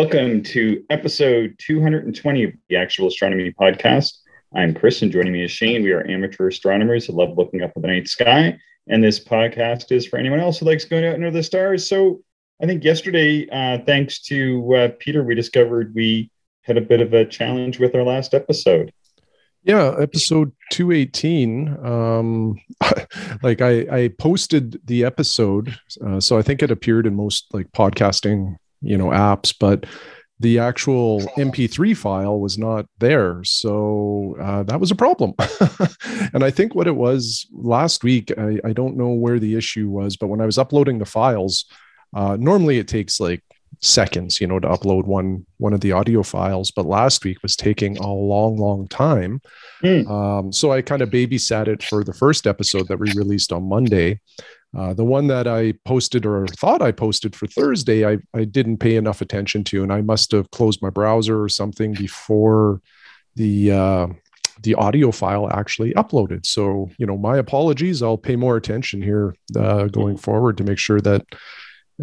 Welcome to episode 220 of the Actual Astronomy Podcast. I'm Chris, and joining me is Shane. We are amateur astronomers who love looking up at the night sky. And this podcast is for anyone else who likes going out under the stars. So I think yesterday, uh, thanks to uh, Peter, we discovered we had a bit of a challenge with our last episode. Yeah, episode 218. Um, like I, I posted the episode, uh, so I think it appeared in most like podcasting you know apps but the actual mp3 file was not there. So uh, that was a problem. And i think what it was last week I, I, don't know where the issue was but when i was uploading the files uh, normally it takes like seconds you know to upload one one of the audio files but last week was taking a long long time. Mm. um, so i kind of babysat it for the first episode that we released on monday uh, the one that I posted or thought I posted for Thursday, I, I didn't pay enough attention to, and I must have closed my browser or something before the uh, the audio file actually uploaded. So, you know, my apologies. I'll pay more attention here uh, going forward to make sure that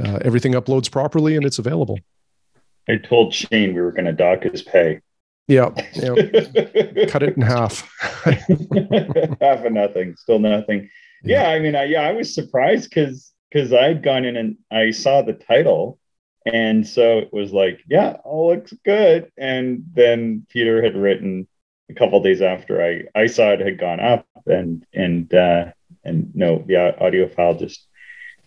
uh, everything uploads properly and it's available. I told Shane we were going to dock his pay. Yeah, yeah. cut it in half. half of nothing, still nothing yeah i mean I, yeah i was surprised because because i'd gone in and i saw the title. And so it was like yeah all looks good. And then peter had written a couple days after i i saw it had gone up. And and uh and no the audio file just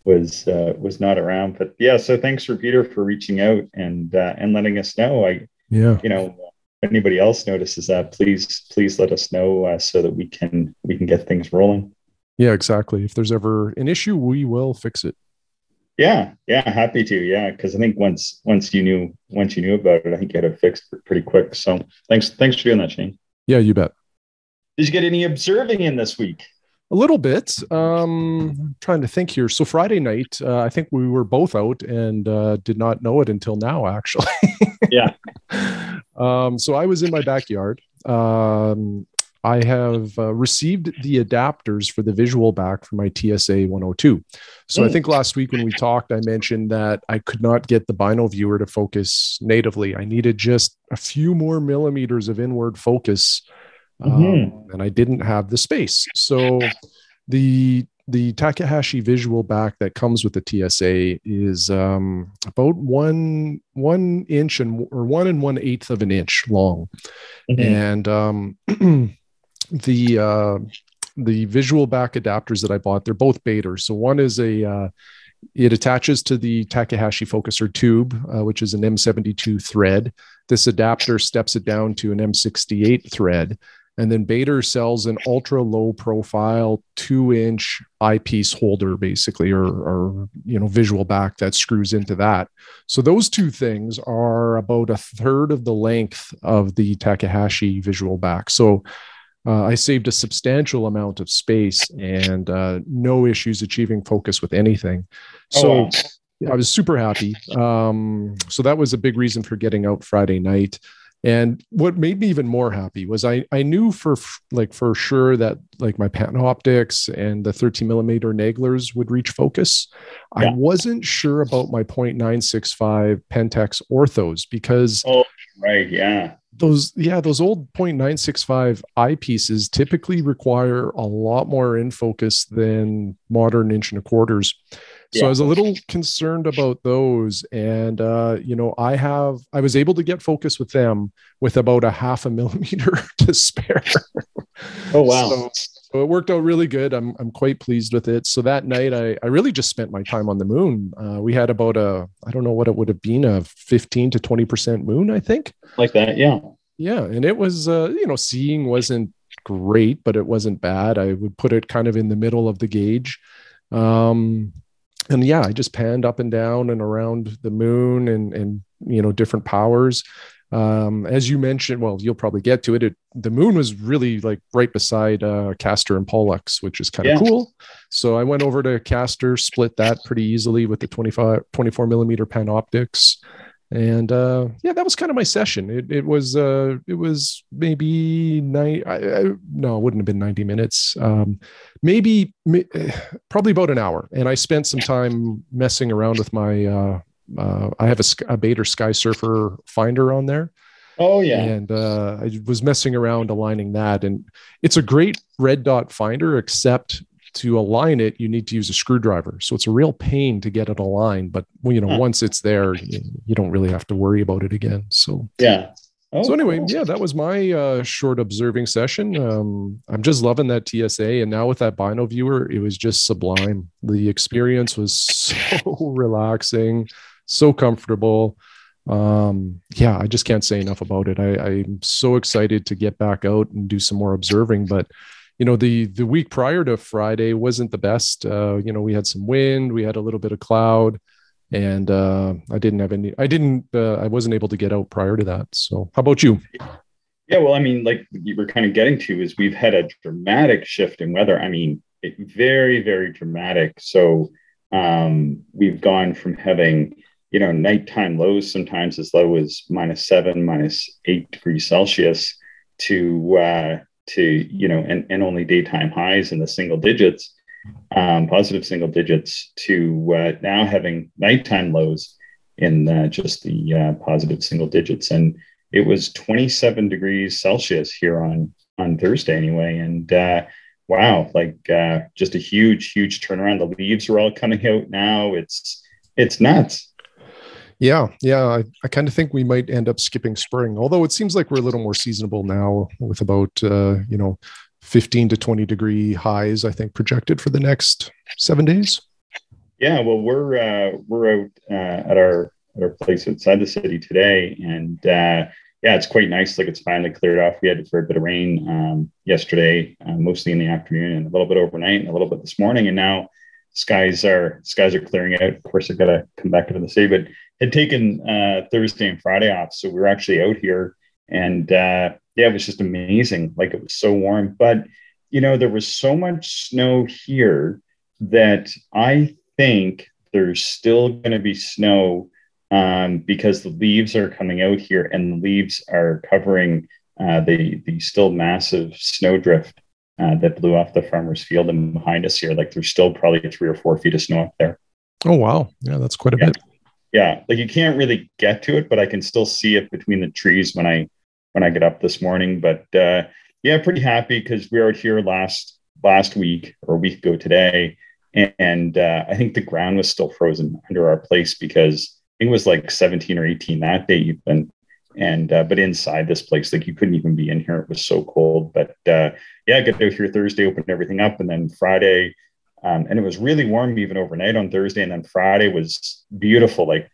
was uh, was not around. But yeah so thanks for peter for reaching out and uh, and letting us know. I yeah. you know if anybody else notices that please please let us know uh, so that we can we can get things rolling yeah, exactly. If there's ever an issue, we will fix it. Yeah, yeah, happy to. Yeah, because I think once once you knew once you knew about it, I think you had it fixed pretty quick. So thanks thanks for doing that, Shane. Yeah, you bet. Did you get any observing in this week? A little bit. Um, I'm trying to think here. So Friday night, uh, I think we were both out and uh, did not know it until now. Actually. yeah. Um, so I was in my backyard. Um, I have uh, received the adapters for the visual back for my TSA 102. So mm. I think last week when we talked, I mentioned that I could not get the Bino viewer to focus natively. I needed just a few more millimeters of inward focus, um, mm-hmm. and I didn't have the space. So the the Takahashi visual back that comes with the TSA is um, about one one inch and or one and one eighth of an inch long, mm-hmm. and um, the uh, the visual back adapters that I bought, they're both Baader. So one is a uh, it attaches to the Takahashi focuser tube, uh, which is an M72 thread. This adapter steps it down to an M68 thread. And then Baader sells an ultra low profile two inch eyepiece holder, basically, or, or, you know, visual back that screws into that. So those two things are about a third of the length of the Takahashi visual back. So uh, I saved a substantial amount of space and uh, no issues achieving focus with anything. Oh, so oh, wow. I was super happy. Um, so that was a big reason for getting out Friday night. And what made me even more happy was I I knew for like for sure that like my Panoptics and the 13 millimeter Naglers would reach focus. Yeah. I wasn't sure about my 0.965 Pentax orthos because oh right yeah those yeah those old 0.965 eyepieces typically require a lot more in focus than modern inch and a quarters. So yeah. i was a little concerned about those and uh, you know i have i was able to get focus with them with about a half a millimeter to spare. Oh wow. So, so it worked out really good. I'm I'm quite pleased with it. So that night, I I really just spent my time on the moon. Uh, we had about a I don't know what it would have been a 15 to 20 percent moon, I think. Like that, yeah. Yeah, and it was uh, you know seeing wasn't great, but it wasn't bad. I would put it kind of in the middle of the gauge. Um, and yeah, I just panned up and down and around the moon and and you know different powers um, as you mentioned, well, you'll probably get to it. it the moon was really like right beside uh, Castor and Pollux, which is kind of yeah. cool. So I went over to Castor, split that pretty easily with the 25, 24 millimeter Panoptix. And uh, yeah, that was kind of my session. It, it was uh, it was maybe nine. I, I, no, it wouldn't have been ninety minutes. Um, maybe probably about an hour. And I spent some time messing around with my uh, uh, I have a, a Baader Sky Surfer finder on there. Oh yeah, and uh, I was messing around aligning that, and it's a great red dot finder, except to align it, you need to use a screwdriver. So it's a real pain to get it aligned. But you know, huh. once it's there, you, you, don't really have to worry about it again. So yeah. Oh, so anyway, cool. yeah, that was my uh, short observing session. Um, I'm just loving that TSA, and now with that Bino viewer, it was just sublime. The experience was so relaxing, so comfortable. Um, yeah, I just can't say enough about it. I, I'm so excited to get back out and do some more observing, but you know the the week prior to friday wasn't the best. Uh, you know we had some wind we had a little bit of cloud and uh, i didn't have any i didn't uh, i wasn't able to get out prior to that. So how about you? Yeah well i mean like you were kind of getting to is we've had a dramatic shift in weather. I mean it, very very dramatic. So um, we've gone from having you know nighttime lows sometimes as low as minus seven minus eight degrees celsius to uh, to you know and, and only daytime highs in the single digits um, positive single digits to uh, now having nighttime lows in uh, just the uh, positive single digits. And it was 27 degrees celsius here on on thursday anyway. And uh, wow like uh, just a huge huge turnaround. The leaves are all coming out now. It's it's nuts yeah, yeah. I, I kind of think we might end up skipping spring, although it seems like we're a little more seasonable now with about, uh, you know, 15 to 20 degree highs, I think, projected for the next seven days. Yeah, well, we're uh, we're out uh, at our at our place outside the city today, and uh, yeah, it's quite nice. Like it's finally cleared off. We had for a bit of rain um, yesterday, uh, mostly in the afternoon, and a little bit overnight, and a little bit this morning, and now skies are skies are clearing out. Of course, I've got to come back into the city, but had taken uh, Thursday and Friday off, so we were actually out here, and uh, yeah, it was just amazing. Like it was so warm, but you know there was so much snow here that I think there's still going to be snow um, because the leaves are coming out here, and the leaves are covering uh, the the still massive snowdrift uh, that blew off the farmer's field and behind us here. Like there's still probably three or four feet of snow up there. Oh wow, yeah, that's quite a yeah. bit. Yeah, like you can't really get to it, but I can still see it between the trees when I when I get up this morning. But uh, yeah, pretty happy because we were out here last last week or a week ago today, and, and uh, I think the ground was still frozen under our place because I think it was like 17 or 18 that day even and uh, but inside this place like you couldn't even be in here. It was so cold. But uh, yeah get out here thursday opened everything up and then friday um, and it was really warm even overnight on thursday and then friday was beautiful. Like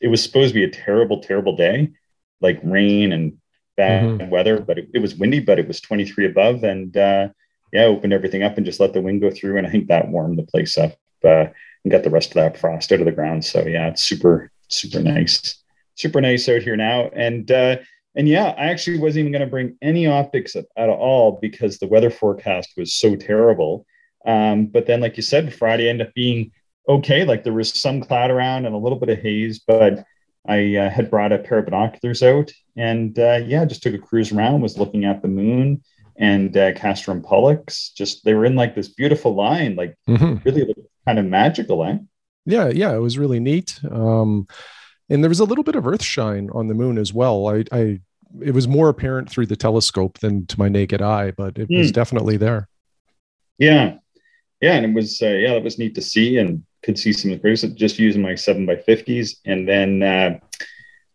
it was supposed to be a terrible terrible day like rain and bad mm-hmm. weather but it, it, was windy but it was 23 above and uh, yeah opened everything up and just let the wind go through and i think that warmed the place up uh, and got the rest of that frost out of the ground. So yeah it's super super nice super nice out here now. And uh, and yeah, I actually wasn't even going to bring any optics at, at, all because the weather forecast was so terrible. Um, but then, like you said, Friday ended up being okay. Like there was some cloud around and a little bit of haze, but I uh, had brought a pair of binoculars out and uh, yeah, just took a cruise around, was looking at the moon and uh, Castor and Pollux. Just they were in like this beautiful line, like mm-hmm. really kind of magical, eh? Yeah, yeah, it was really neat. Um, and there was a little bit of earth shine on the moon as well. I, I it was more apparent through the telescope than to my naked eye, but it mm. was hmm. definitely there. Yeah, yeah, and it was uh, yeah, that was neat to see, and could see some of the just using my seven by fifties, and then uh,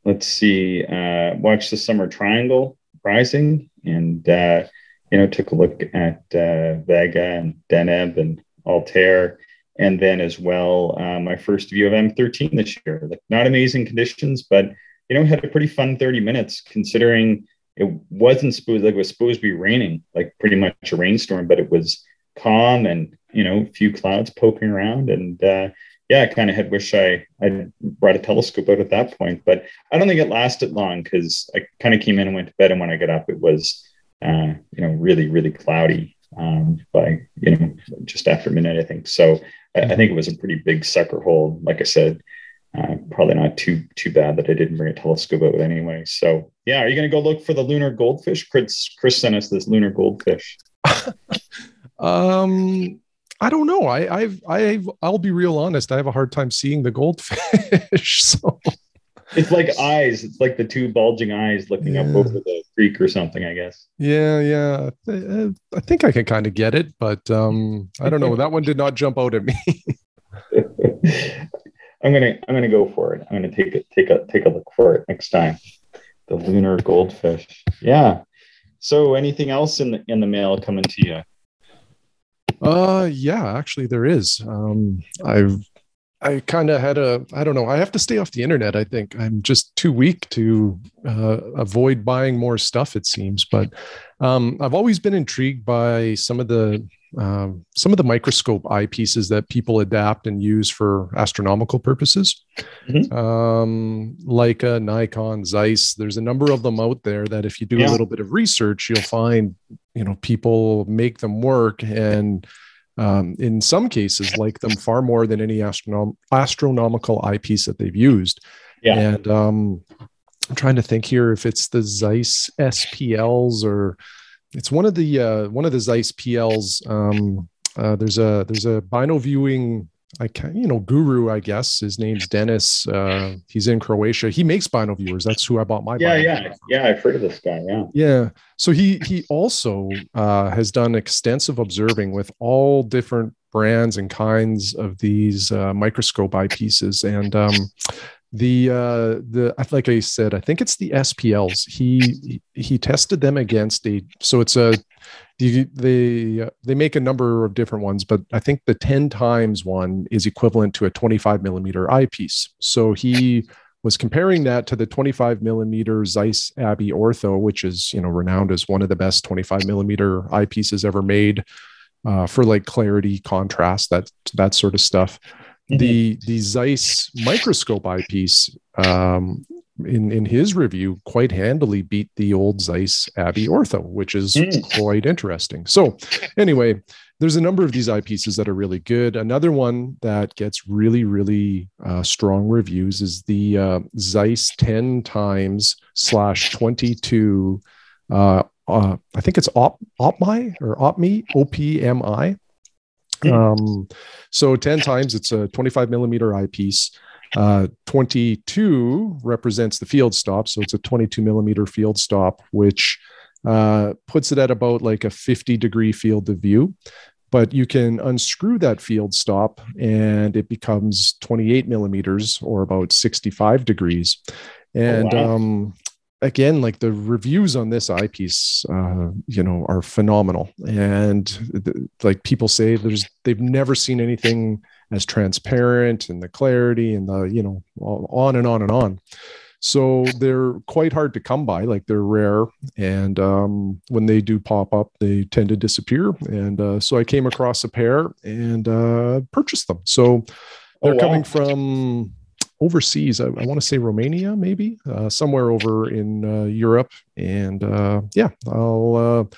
let's see, uh, watch the summer triangle rising, and uh, you know took a look at uh, Vega and Deneb and Altair and then as well uh, my first view of M13 this year. Like not amazing conditions, but you know had a pretty fun 30 minutes considering it wasn't supposed like it was supposed to be raining, like pretty much a rainstorm, but it was calm and you know a few clouds poking around. And uh, yeah, I kind of had wished I I brought a telescope out at that point, but I don't think it lasted long because I kind of came in and went to bed, and when I got up, it was uh, you know really really cloudy um, by you know just after midnight, I think. So I, I, think it was a pretty big sucker hole. Like I said, uh, probably not too too bad that I didn't bring a telescope out anyway. So yeah, are you going to go look for the lunar goldfish? Chris Chris sent us this lunar goldfish. um, I don't know. I, I've, I've, I'll be real honest. I have a hard time seeing the goldfish. so it's like eyes. It's like the two bulging eyes looking yeah. up over the creek or something. I guess. Yeah, yeah. I think I can kind of get it, but um, I don't know. that one did not jump out at me. I'm gonna, I'm gonna go for it. I'm gonna take it, take a, take a look for it next time. The lunar goldfish. Yeah. So, anything else in the in the mail coming to you? Uh, yeah, actually, there is. Um, I've I kind of had a, I don't know, I have to stay off the internet. I think I'm just too weak to uh, avoid buying more stuff, it seems. But um, I've always been intrigued by some of the, um, some of the microscope eyepieces that people adapt and use for astronomical purposes, mm-hmm. um, like a Nikon Zeiss. There's a number of them out there that if you do yeah. a little bit of research, you'll find, you know, people make them work and um, in some cases like them far more than any astronom- astronomical eyepiece that they've used. Yeah. And um, I'm trying to think here if it's the Zeiss SPLs or it's one of the uh, one of the Zeiss PLs. Um, uh, there's a there's a bino viewing I can you know guru I guess his name's Dennis. Uh, he's in Croatia. He makes bino viewers. That's who I bought my. Yeah, yeah, yeah. I've heard of this guy. Yeah. Yeah. So he he also uh, has done extensive observing with all different brands and kinds of these uh, microscope eyepieces, and um, the uh the like i said i think it's the spls he he tested them against a so it's a they they, they make a number of different ones but i think the 10 times one is equivalent to a 25 millimeter eyepiece so he was comparing that to the 25 millimeter zeiss Abbe ortho which is you know renowned as one of the best 25 millimeter eyepieces ever made uh, for like clarity contrast that that sort of stuff Mm-hmm. The the Zeiss microscope eyepiece um, in in his review quite handily beat the old Zeiss Abbe Ortho, which is mm. quite interesting. So anyway, there's a number of these eyepieces that are really good. Another one that gets really really uh, strong reviews is the uh, Zeiss 10 times slash 22. Uh, uh, I think it's Op Opmi or Opmi OPMI. Um, so 10 times it's a 25 millimeter eyepiece. Uh, 22 represents the field stop. So it's a 22 millimeter field stop, which uh, puts it at about like a 50 degree field of view. But you can unscrew that field stop and it becomes 28 millimeters or about 65 degrees. And oh, wow. um, again like the reviews on this eyepiece uh, you know are phenomenal and th- like people say there's they've never seen anything as transparent and the clarity and the you know on and on and on so they're quite hard to come by like they're rare and um, when they do pop up they tend to disappear and uh, so i came across a pair and uh, purchased them so they're oh, wow. coming from overseas. I, I want to say Romania, maybe uh, somewhere over in uh, Europe. And uh, yeah, I'll uh,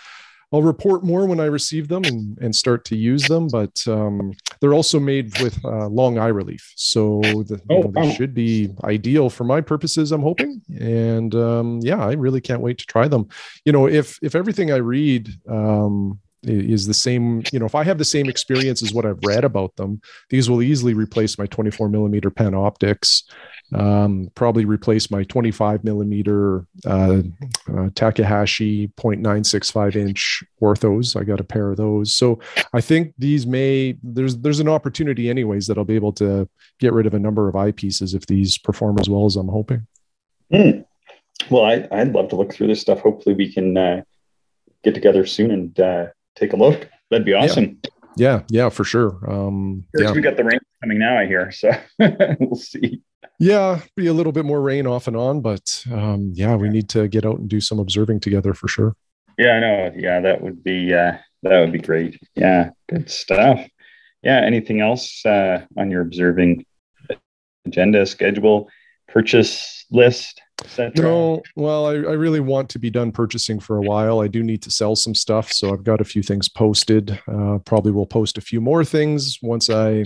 I'll report more when I receive them and, and start to use them. But um, they're also made with uh, long eye relief, so the, oh, you know, they should be ideal for my purposes. I'm hoping, and um, yeah, I really can't wait to try them. You know, if if everything I read um, is the same you know if i have the same experience as what i've read about them these will easily replace my 24 millimeter PanOptix um, probably replace my 25 millimeter uh, uh, takahashi 0.965 inch orthos i got a pair of those so i think these may there's there's an opportunity anyways that i'll be able to get rid of a number of eyepieces if these perform as well as i'm hoping mm. well I, i'd love to look through this stuff hopefully we can uh, get together soon and uh, take a look. That'd be awesome. Yeah, yeah, yeah for sure. Um, yeah. we got the rain coming now, I hear. So we'll see. Yeah, be a little bit more rain off and on, but um, yeah, we need to get out and do some observing together for sure. Yeah, I know. Yeah, that would be uh, that would be great. Yeah, good stuff. Yeah, anything else uh, on your observing agenda, schedule, purchase list? Know, well, I, I really want to be done purchasing for a while. I do need to sell some stuff, so I've got a few things posted. Uh, probably will post a few more things once I,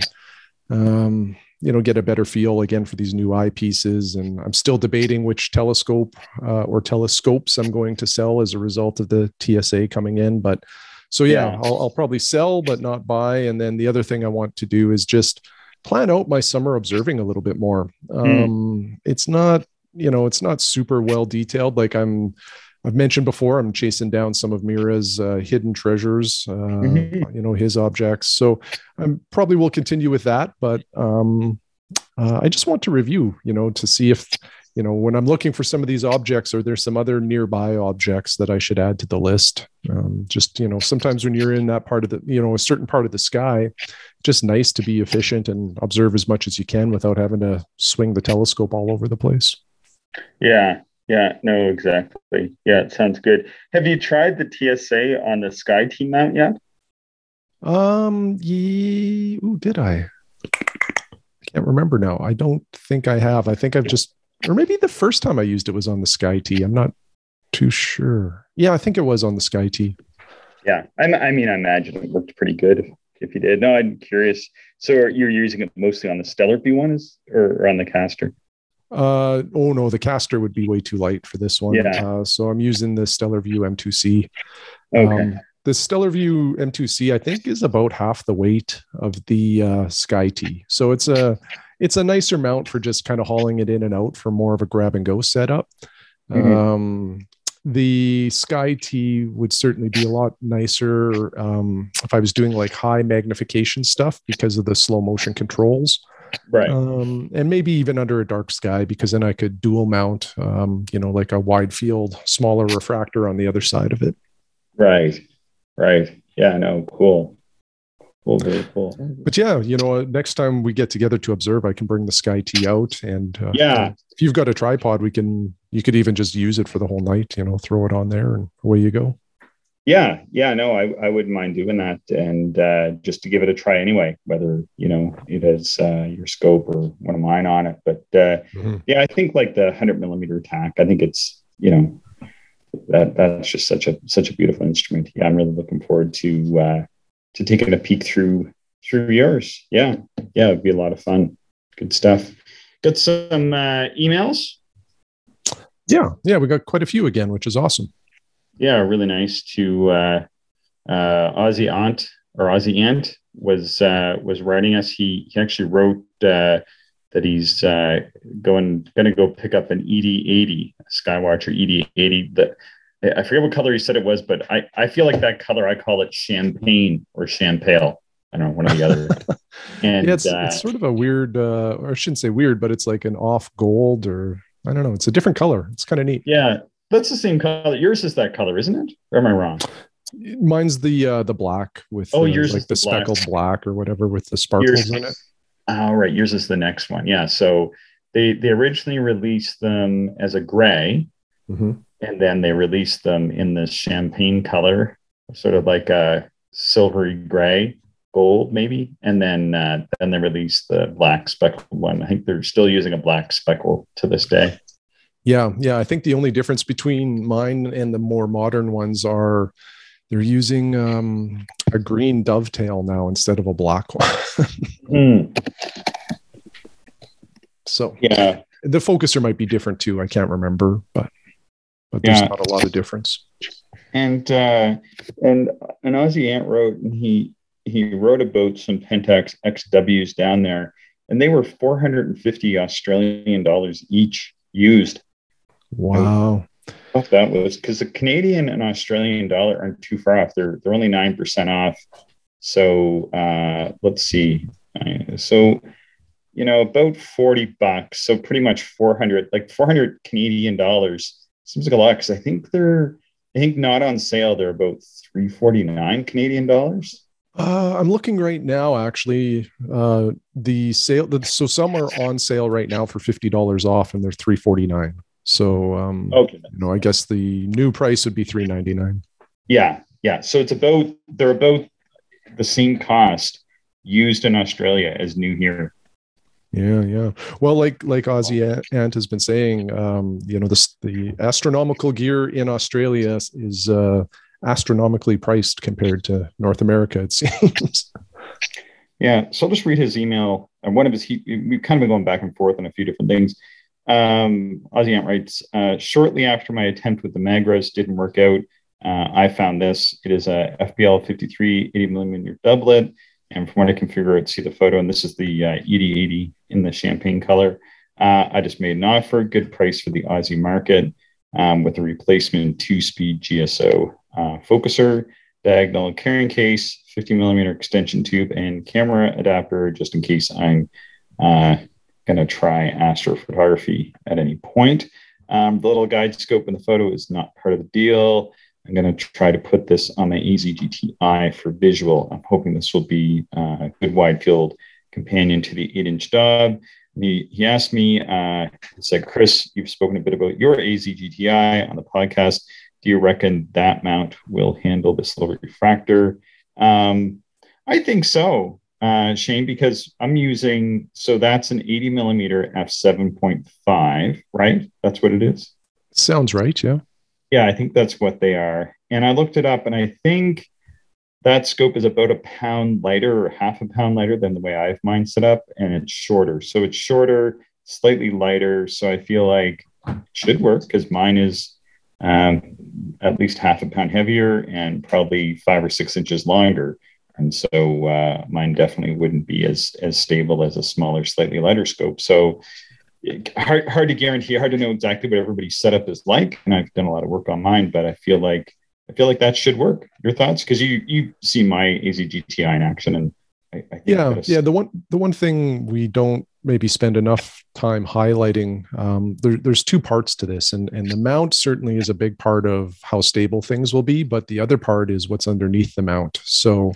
um, you know, get a better feel again for these new eyepieces. And I'm still debating which telescope uh, or telescopes I'm going to sell as a result of the TSA coming in. But So yeah, yeah. I'll, I'll probably sell but not buy. And then the other thing I want to do is just plan out my summer observing a little bit more. Hmm. Um, It's not you know it's not super well detailed. Like I'm I've mentioned before, I'm chasing down some of O'Meara's uh, hidden treasures, uh, mm-hmm. you know, his objects. So I probably will continue with that, but um, uh, I just want to review, you know, to see if, you know, when I'm looking for some of these objects, are there some other nearby objects that I should add to the list? Um, just, you know, sometimes when you're in that part of the, you know, a certain part of the sky, just nice to be efficient and observe as much as you can without having to swing the telescope all over the place. Yeah, yeah, no, exactly. Yeah, it sounds good. Have you tried the TSA on the SkyTee mount yet? Um, yeah, ooh, did I? I can't remember now. I don't think I have. I think I've just, or maybe the first time I used it was on the SkyTee. I'm not too sure. Yeah, I think it was on the SkyTee. Yeah, I, I mean, I imagine it worked pretty good if, if you did. No, I'm curious. So you're using it mostly on the Stellarvue one, is or, or on the Castor? Uh oh no, the caster would be way too light for this one. Yeah. Uh, so I'm using the Stellarvue M2C. Okay. Um, the Stellarvue M2C, I think, is about half the weight of the uh, SkyTee. So it's a it's a nicer mount for just kind of hauling it in and out for more of a grab and go setup. Mm-hmm. Um, the SkyTee would certainly be a lot nicer um, if I was doing like high magnification stuff because of the slow motion controls right. Um, and maybe even under a dark sky because then i could dual mount um, you know like a wide field smaller refractor on the other side of it. Right. Right. Yeah no cool. Cool very cool. But yeah you know next time we get together to observe i can bring the SkyTee out and uh, yeah. if you've got a tripod we can you could even just use it for the whole night you know throw it on there and away you go yeah yeah no i, I wouldn't mind doing that and uh, just to give it a try anyway whether you know it has uh, your scope or one of mine on it but uh, mm-hmm. yeah i think like the 100 millimeter Tak i think it's you know that that's just such a such a beautiful instrument. Yeah i'm really looking forward to uh to taking a peek through through yours. Yeah yeah it'd be a lot of fun. Good stuff. Got some uh emails? Yeah yeah we got quite a few again which is awesome yeah, really nice to uh, uh, Aussie Aunt or Aussie Ant was uh, was writing us. He he actually wrote uh, that he's uh, going going to go pick up an ED80 Skywatcher ED80. That I forget what color he said it was, but I I feel like that color. I call it champagne or champagne. I don't know, one or the other. And yeah, it's, uh, it's sort of a weird, uh, or I shouldn't say weird, but it's like an off gold or I don't know. It's a different color. It's kind of neat. Yeah. That's the same color. Yours is that color, isn't it? Or am I wrong? Mine's the uh, the black with oh, yours like the, the speckled black. or whatever with the sparkles yours, in it. Oh, right. Yours is the next one. Yeah. So they they originally released them as a gray, mm-hmm. and then they released them in this champagne color, sort of like a silvery gray, gold maybe, and then uh, then they released the black speckled one. I think they're still using a black speckle to this day. Yeah, yeah. I think the only difference between mine and the more modern ones are they're using um, a green dovetail now instead of a black one. mm. So yeah, the focuser might be different too. I can't remember, but but there's yeah. not a lot of difference. And uh, and an Aussie Ant wrote, and he he wrote about some Pentax XWs down there, and they were 450 Australian dollars each used. Wow. that was because the Canadian and Australian dollar aren't too far off. They're they're only nine percent off. So uh, let's see. So you know about forty bucks. So pretty much four hundred, like four hundred Canadian dollars. Seems like a lot because I think they're I think not on sale. They're about three forty nine Canadian dollars. Uh, I'm looking right now. Actually, uh, the sale. So some are on sale right now for fifty dollars off, and they're three forty nine. So, um, okay, you know, I guess the new price would be three ninety nine. Yeah, yeah. So it's about they're about the same cost used in Australia as new here. Yeah, yeah. Well, like like Aussie Ant has been saying, um, you know, this the astronomical gear in Australia is uh, astronomically priced compared to North America. It seems. Yeah, so I'll just read his email. And one of his, he, we've kind of been going back and forth on a few different things. Um, Aussie Ant writes, uh, shortly after my attempt with the Magras didn't work out, Uh, I found this. It is a FPL 53 80 millimeter doublet. And from what I can figure out, see the photo, and this is the uh, 8080 in the champagne color. Uh, I just made an offer, good price for the Aussie market um, with a replacement two speed GSO uh, focuser, diagonal carrying case, 50 millimeter extension tube, and camera adapter just in case I'm uh, going to try astrophotography at any point. Um, the little guide scope in the photo is not part of the deal. I'm going to try to put this on my AZGTI for visual. I'm hoping this will be uh, a good wide field companion to the eight inch dog. He, he asked me, uh, he said, Chris, you've spoken a bit about your AZGTI on the podcast. Do you reckon that mount will handle this little refractor? Um, I think so, uh, Shane, because I'm using, so that's an 80 millimeter f7.5, right? That's what it is. Sounds right. Yeah. Yeah, I think that's what they are. And I looked it up and I think that scope is about a pound lighter or half a pound lighter than the way I have mine set up, and it's shorter. So it's shorter, slightly lighter. So I feel like it should work because mine is um, at least half a pound heavier and probably five or six inches longer. And so uh, mine definitely wouldn't be as as stable as a smaller, slightly lighter scope. So hard hard to guarantee, hard to know exactly what everybody's setup is like. And I've done a lot of work on mine, but I feel like I feel like that should work. Your thoughts? Because you you see my AZGTI in action, and I, I yeah, yeah. The one the one thing we don't maybe spend enough time highlighting. Um, there, there's two parts to this, and and the mount certainly is a big part of how stable things will be, but the other part is what's underneath the mount. So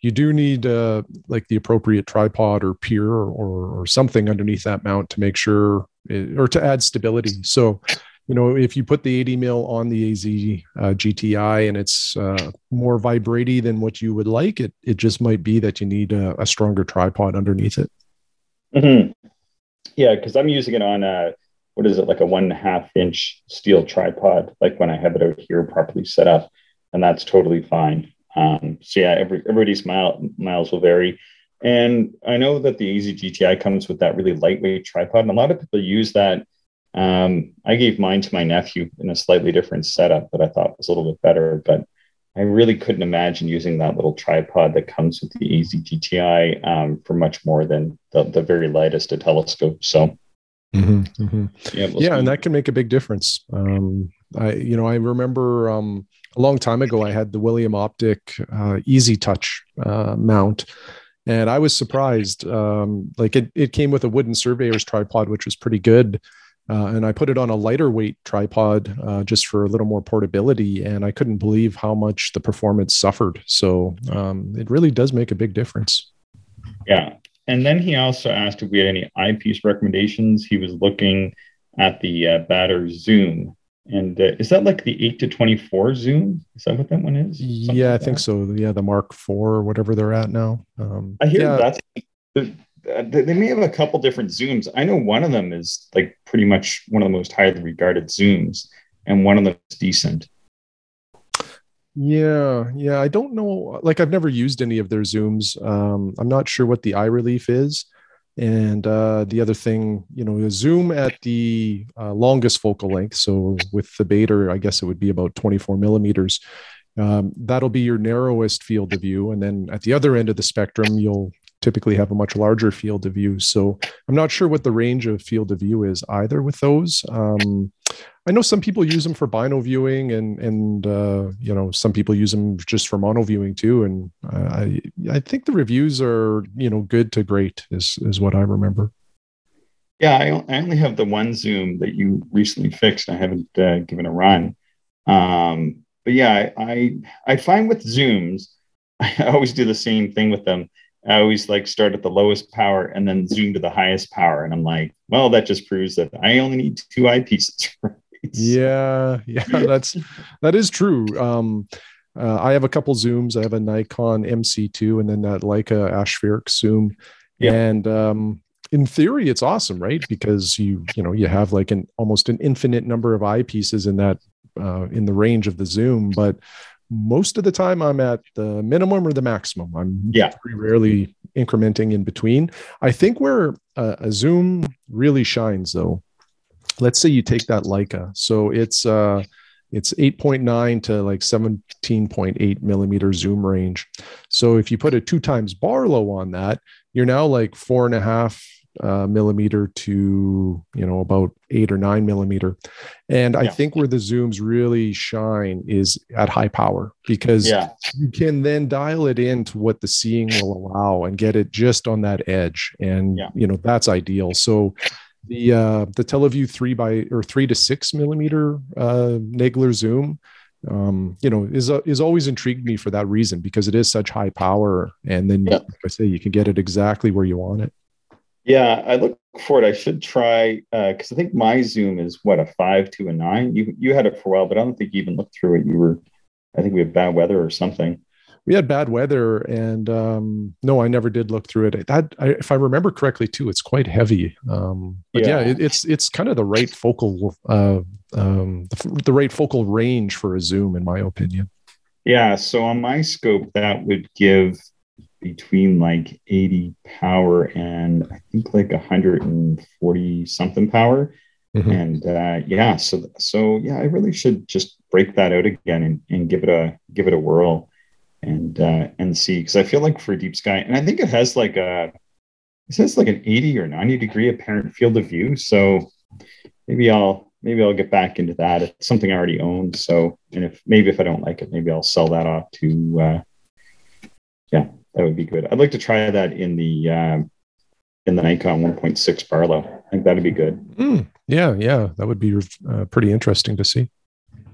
you do need uh, like the appropriate tripod or pier or, or, or something underneath that mount to make sure it, or to add stability. So you know, if you put the 80 mil on the AZ uh, GTI and it's uh, more vibraty than what you would like, it it just might be that you need a, a stronger tripod underneath it. Mm-hmm. Yeah, because I'm using it on a what is it like a one and a half inch steel tripod, like when I have it out here properly set up, and that's totally fine. Um, so yeah, every everybody's mile, miles will vary. And I know that the AZ GTI comes with that really lightweight tripod, and a lot of people use that um, I gave mine to my nephew in a slightly different setup that I thought was a little bit better, but I really couldn't imagine using that little tripod that comes with the GTI um, for much more than the, the very lightest of telescopes. So, mm-hmm, mm-hmm. yeah, we'll yeah, and that can make a big difference. Um, I, you know, I remember um, a long time ago, I had the William Optic uh, EZ Touch uh, mount, and I was surprised. Um, like it, it came with a wooden surveyor's tripod, which was pretty good. Uh, and I put it on a lighter weight tripod uh, just for a little more portability, and I couldn't believe how much the performance suffered. So um, it really does make a big difference. Yeah, and then he also asked if we had any eyepiece recommendations. He was looking at the uh, Baader Zoom, and uh, is that like the eight to twenty four Zoom? Is that what that one is? Something yeah, like I think so. Yeah, the Mark Four or whatever they're at now. Um, I hear yeah. that's they may have a couple different zooms. I know one of them is like pretty much one of the most highly regarded zooms, and one of them is decent. Yeah, yeah. I don't know. Like, I've never used any of their zooms. Um, I'm not sure what the eye relief is. And uh, the other thing, you know, zoom at the uh, longest focal length. So with the Baader, I guess it would be about 24 millimeters. Um, that'll be your narrowest field of view. And then at the other end of the spectrum, you'll typically have a much larger field of view. So I'm not sure what the range of field of view is either with those. Um, I know some people use them for bino viewing, and and uh, you know some people use them just for mono viewing too. And I I think the reviews are you know good to great is is what I remember. Yeah, I, only have the one zoom that you recently fixed. I haven't uh, given a run. Um, but yeah, I, I I find with zooms, I always do the same thing with them I always like start at the lowest power and then zoom to the highest power. And I'm like, well, that just proves that I only need two eyepieces. Yeah, yeah, that's that is true. Um, uh, I have a couple zooms. I have a Nikon MC2 and then that Leica aspheric zoom. Yeah. And um, in theory, it's awesome, right? Because you you know you have like an almost an infinite number of eyepieces in that uh, in the range of the zoom, but most of the time I'm at the minimum or the maximum. I'm yeah. pretty rarely incrementing in between. I think where a, a Zoom really shines though, let's say you take that Leica. So it's uh it's 8.9 to like 17.8 millimeter zoom range. So if you put a two times Barlow on that, you're now like four and a half uh, millimeter to you know about eight or nine millimeter and i yeah. think where the zooms really shine is at high power because yeah. you can then dial it in to what the seeing will allow and get it just on that edge and yeah. you know that's ideal so the uh the TeleVue three by or three to six millimeter uh nagler zoom um, you know, is uh, is always intrigued me for that reason because it is such high power, and then like I say, you can get it exactly where you want it. Yeah, I look for it. I should try because uh, I think my Zoom is what a five to a nine. You you had it for a while, but I don't think you even looked through it. You were, I think we had bad weather or something. We had bad weather, and um, no, I never did look through it. That, I, if I remember correctly, too, it's quite heavy. Um, but yeah, yeah it, it's it's kind of the right focal, uh, um, the, the right focal range for a Zoom, in my opinion. Yeah. So on my scope, that would give between like 80 power and I think like 140 something power. Mm-hmm. And uh, yeah, so so yeah, I really should just break that out again and, and give it a give it a whirl and uh, and see because I feel like for deep sky and I think it has like a it says like an 80 or 90 degree apparent field of view. So maybe I'll maybe I'll get back into that. It's something I already own. So and if maybe if I don't like it, maybe I'll sell that off to uh, that would be good. I'd like to try that in the um, in the Nikon 1.6 Barlow. I think that'd be good. Mm, yeah, yeah, that would be uh, pretty interesting to see.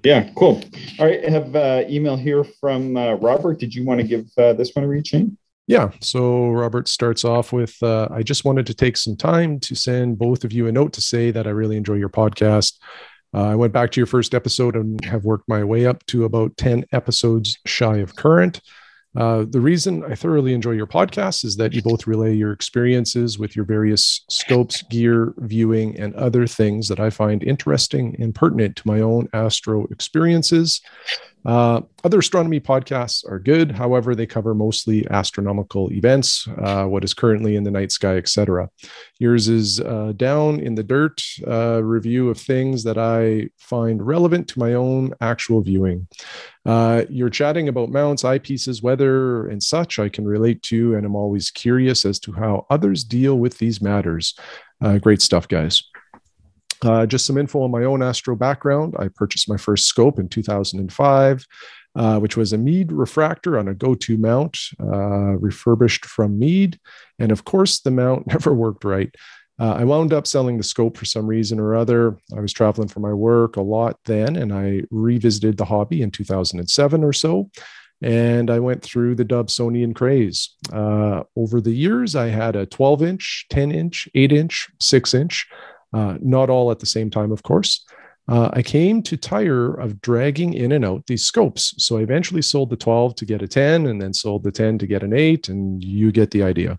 Yeah, cool. All right, I have uh, email here from uh, Robert. Did you want to give uh, this one a read, Shane? Yeah. So Robert starts off with uh, I just wanted to take some time to send both of you a note to say that I really enjoy your podcast. Uh, I went back to your first episode and have worked my way up to about 10 episodes shy of current. Uh, the reason I thoroughly enjoy your podcast is that you both relay your experiences with your various scopes, gear, viewing, and other things that I find interesting and pertinent to my own astro experiences. Uh, other astronomy podcasts are good. However, they cover mostly astronomical events, uh, what is currently in the night sky, etc. Yours is uh, down in the dirt uh, review of things that I find relevant to my own actual viewing. Uh, you're chatting about mounts, eyepieces, weather, and such. I can relate to, and I'm always curious as to how others deal with these matters. Uh, great stuff, guys. Uh, just some info on my own astro background. I purchased my first scope in 2005, uh, which was a Meade refractor on a go to mount, uh, refurbished from Meade. And of course, the mount never worked right. Uh, I wound up selling the scope for some reason or other. I was traveling for my work a lot then, and I revisited the hobby in 2007 or so. And I went through the Dobsonian craze. Uh, over the years, I had a 12 inch, 10 inch, 8 inch, 6 inch uh, not all at the same time, of course. Uh, I came to tire of dragging in and out these scopes. So I eventually sold the 12 to get a 10 and then sold the 10 to get an 8, and you get the idea.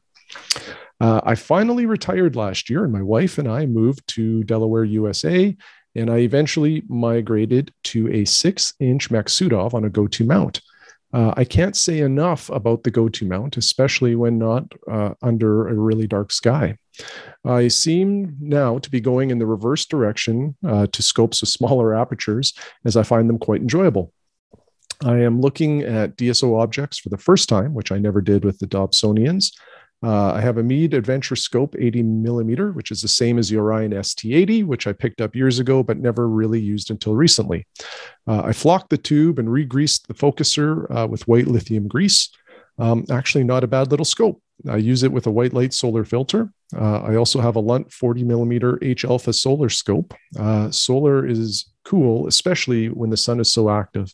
Uh, I finally retired last year, and my wife and I moved to Delaware, USA, and I eventually migrated to a six inch Maksutov on a Go 2 mount. Uh, I can't say enough about the go-to mount, especially when not uh, under a really dark sky. I seem now to be going in the reverse direction uh, to scopes with smaller apertures as I find them quite enjoyable. I am looking at DSO objects for the first time, which I never did with the Dobsonians. Uh, I have a Meade Adventure Scope 80 millimeter, which is the same as the Orion ST80, which I picked up years ago but never really used until recently. Uh, I flocked the tube and re-greased the focuser uh, with white lithium grease. Um, actually, not a bad little scope. I use it with a white light solar filter. Uh, I also have a Lunt 40 millimeter H alpha solar scope. Uh, solar is cool, especially when the sun is so active.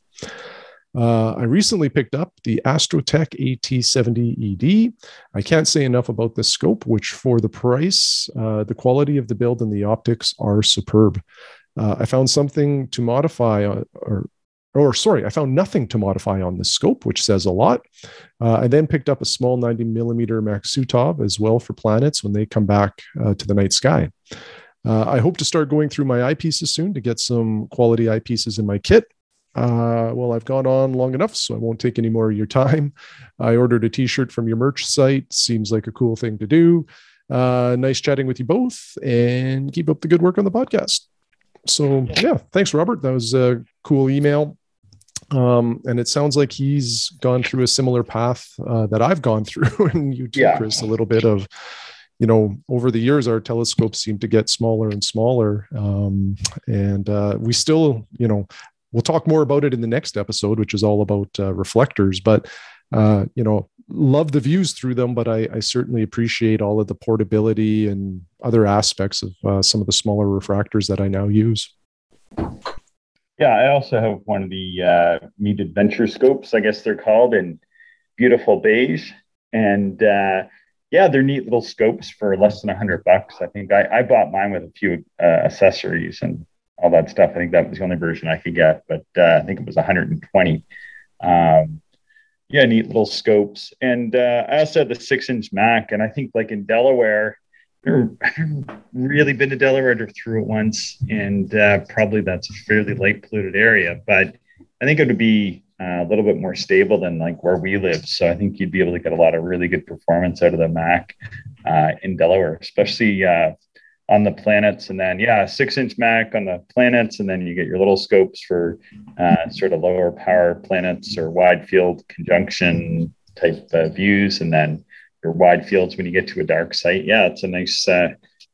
Uh, I recently picked up the Astrotech AT70ED. I can't say enough about this scope, which for the price, uh, the quality of the build and the optics are superb. Uh, I found something to modify uh, or or sorry, I found nothing to modify on the scope, which says a lot. Uh, I then picked up a small 90 millimeter Maksutov as well for planets when they come back uh, to the night sky. Uh, I hope to start going through my eyepieces soon to get some quality eyepieces in my kit. Uh, well, I've gone on long enough, so I won't take any more of your time. I ordered a T-shirt from your merch site. Seems like a cool thing to do. Uh, nice chatting with you both, and keep up the good work on the podcast. So yeah, thanks, Robert. That was a cool email. Um, and it sounds like he's gone through a similar path uh, that I've gone through, and you too, yeah. Chris. A little bit of, you know, over the years, our telescopes seem to get smaller and smaller, um, and uh, we still, you know, we'll talk more about it in the next episode, which is all about uh, reflectors. But uh, you know, love the views through them, but I, I, certainly appreciate all of the portability and other aspects of uh, some of the smaller refractors that I now use. Yeah, I also have one of the uh, Adventure scopes, I guess they're called, in beautiful beige. And uh, yeah, they're neat little scopes for less than a hundred bucks. I think I, I, bought mine with a few uh, accessories and all that stuff. I think that was the only version I could get, but uh, I think it was 120. Um, yeah, neat little scopes. And uh, I also had the six inch Mac, and I think like in Delaware, I've really been to Delaware. I through it once, and uh, probably that's a fairly light polluted area. But I think it would be uh, a little bit more stable than like where we live. So I think you'd be able to get a lot of really good performance out of the Mac uh, in Delaware, especially uh, on the planets. And then yeah, six inch Mac on the planets, and then you get your little scopes for uh, sort of lower power planets or wide field conjunction type views, and then your wide fields when you get to a dark site. Yeah, it's a nice uh,